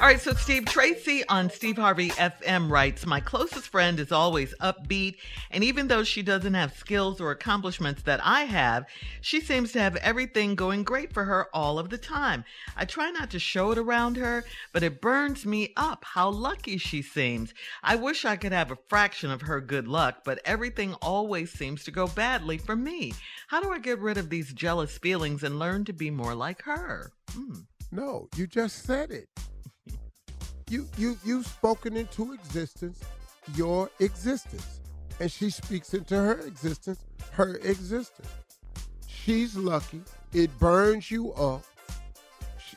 All right, so Steve Tracy on Steve Harvey FM writes My closest friend is always upbeat, and even though she doesn't have skills or accomplishments that I have, she seems to have everything going great for her all of the time. I try not to show it around her, but it burns me up how lucky she seems. I wish I could have a fraction of her good luck, but everything always seems to go badly for me. How do I get rid of these jealous feelings and learn to be more like her? Hmm. No, you just said it you you you've spoken into existence your existence. And she speaks into her existence her existence. She's lucky. It burns you up.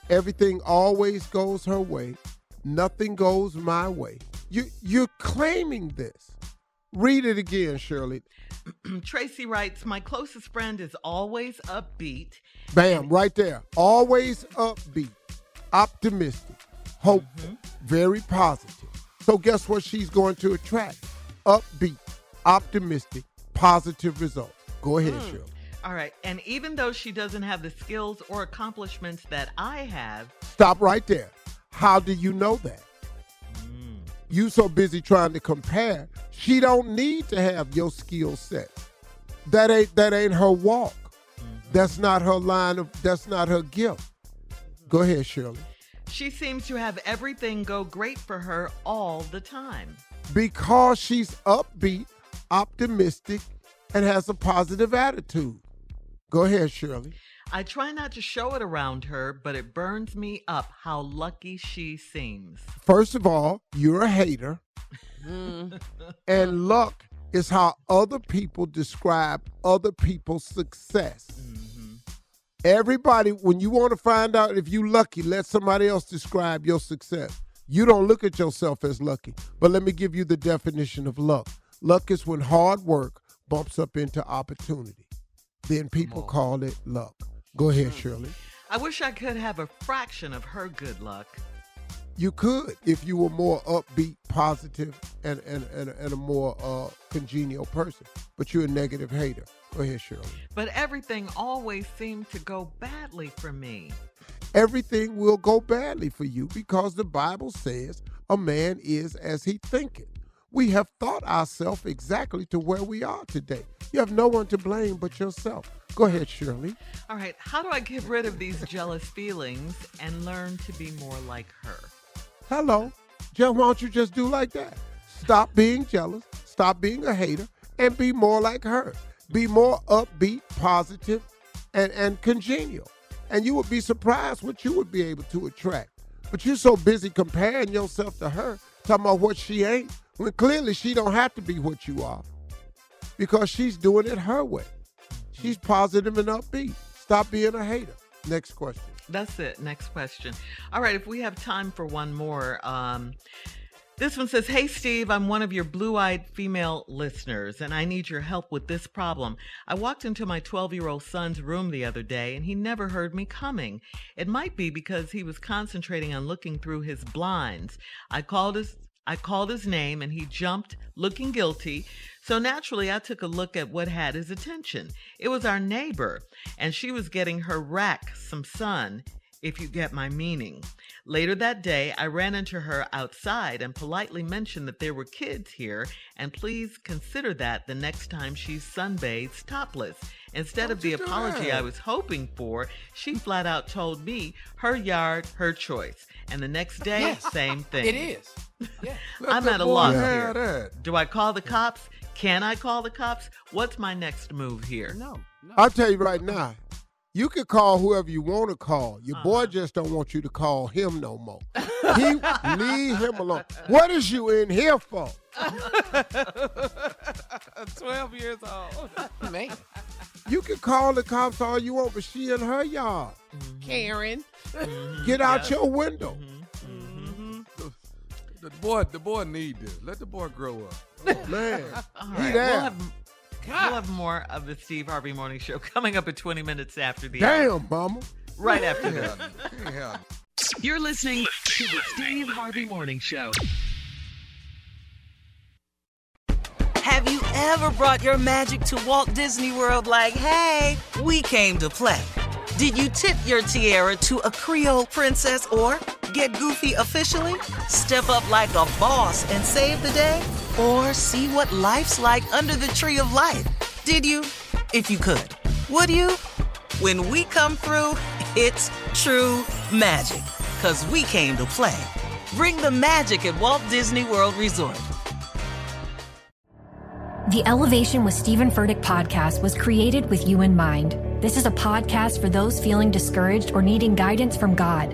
Everything always goes her way. Nothing goes my way. You you're claiming this. Read it again shirley. Tracy writes my closest friend is always upbeat. Bam right there. Always upbeat optimistic hopeful, mm-hmm. Very positive. So guess what she's going to attract? Upbeat, optimistic, positive results. Go ahead, mm. Shirley. All right. And even though she doesn't have the skills or accomplishments that I have. Stop right there. How do you know that? Mm. You so busy trying to compare. She don't need to have your skill set. That ain't that ain't her walk. Mm-hmm. That's not her line of that's not her gift. Go ahead, Shirley. She seems to have everything go great for her all the time. Because she's upbeat, optimistic, and has a positive attitude. Go ahead, Shirley. I try not to show it around her, but it burns me up how lucky she seems. First of all, you're a hater. Mm. and luck is how other people describe other people's success. Mm. Everybody, when you want to find out if you're lucky, let somebody else describe your success. You don't look at yourself as lucky. But let me give you the definition of luck. Luck is when hard work bumps up into opportunity. Then people call it luck. Go ahead, hmm. Shirley. I wish I could have a fraction of her good luck. You could if you were more upbeat, positive, and and, and, and a more uh, congenial person. But you're a negative hater. Go ahead, Shirley. But everything always seemed to go badly for me. Everything will go badly for you because the Bible says a man is as he thinketh. We have thought ourselves exactly to where we are today. You have no one to blame but yourself. Go ahead, Shirley. All right. How do I get rid of these jealous feelings and learn to be more like her? Hello. Just why don't you just do like that? Stop being jealous, stop being a hater, and be more like her. Be more upbeat, positive, and, and congenial. And you would be surprised what you would be able to attract. But you're so busy comparing yourself to her, talking about what she ain't, when clearly she don't have to be what you are. Because she's doing it her way. She's positive and upbeat. Stop being a hater. Next question. That's it. Next question. All right, if we have time for one more. Um, this one says, Hey, Steve, I'm one of your blue eyed female listeners, and I need your help with this problem. I walked into my 12 year old son's room the other day, and he never heard me coming. It might be because he was concentrating on looking through his blinds. I called his I called his name and he jumped, looking guilty. So naturally, I took a look at what had his attention. It was our neighbor, and she was getting her rack some sun, if you get my meaning. Later that day, I ran into her outside and politely mentioned that there were kids here, and please consider that the next time she sunbathes topless. Instead of the apology I was hoping for, she mm. flat out told me her yard, her choice. And the next day, Yes, same thing. It is. Yeah. I'm at a loss here. that. Do I call the cops? Can I call the cops? What's my next move here? No. no. I'll tell you right now, you can call whoever you want to call. Your Uh-huh. boy just don't want you to call him no more. he leave him alone. What is you in here for? 12 years old. Man. You can call the cops all you want, but she in her yard. Mm-hmm. Karen. Mm-hmm. Get out your window. Mm-hmm. The boy, the boy need this. Let the boy grow up. Man, he right, there. we'll have, we'll have more of the Steve Harvey Morning Show coming up at 20 minutes after the hour. Damn, mama. Right after He this. had- he had- You're listening to the Steve Harvey Morning Show. Have you ever brought your magic to Walt Disney World like, hey, we came to play? Did you tip your tiara to a Creole princess or get goofy officially? Step up like a boss and save the day? Or see what life's like under the tree of life? Did you? If you could. Would you? When we come through, it's true magic. Cause we came to play. Bring the magic at Walt Disney World Resort. The Elevation with Stephen Furtick podcast was created with you in mind. This is a podcast for those feeling discouraged or needing guidance from God.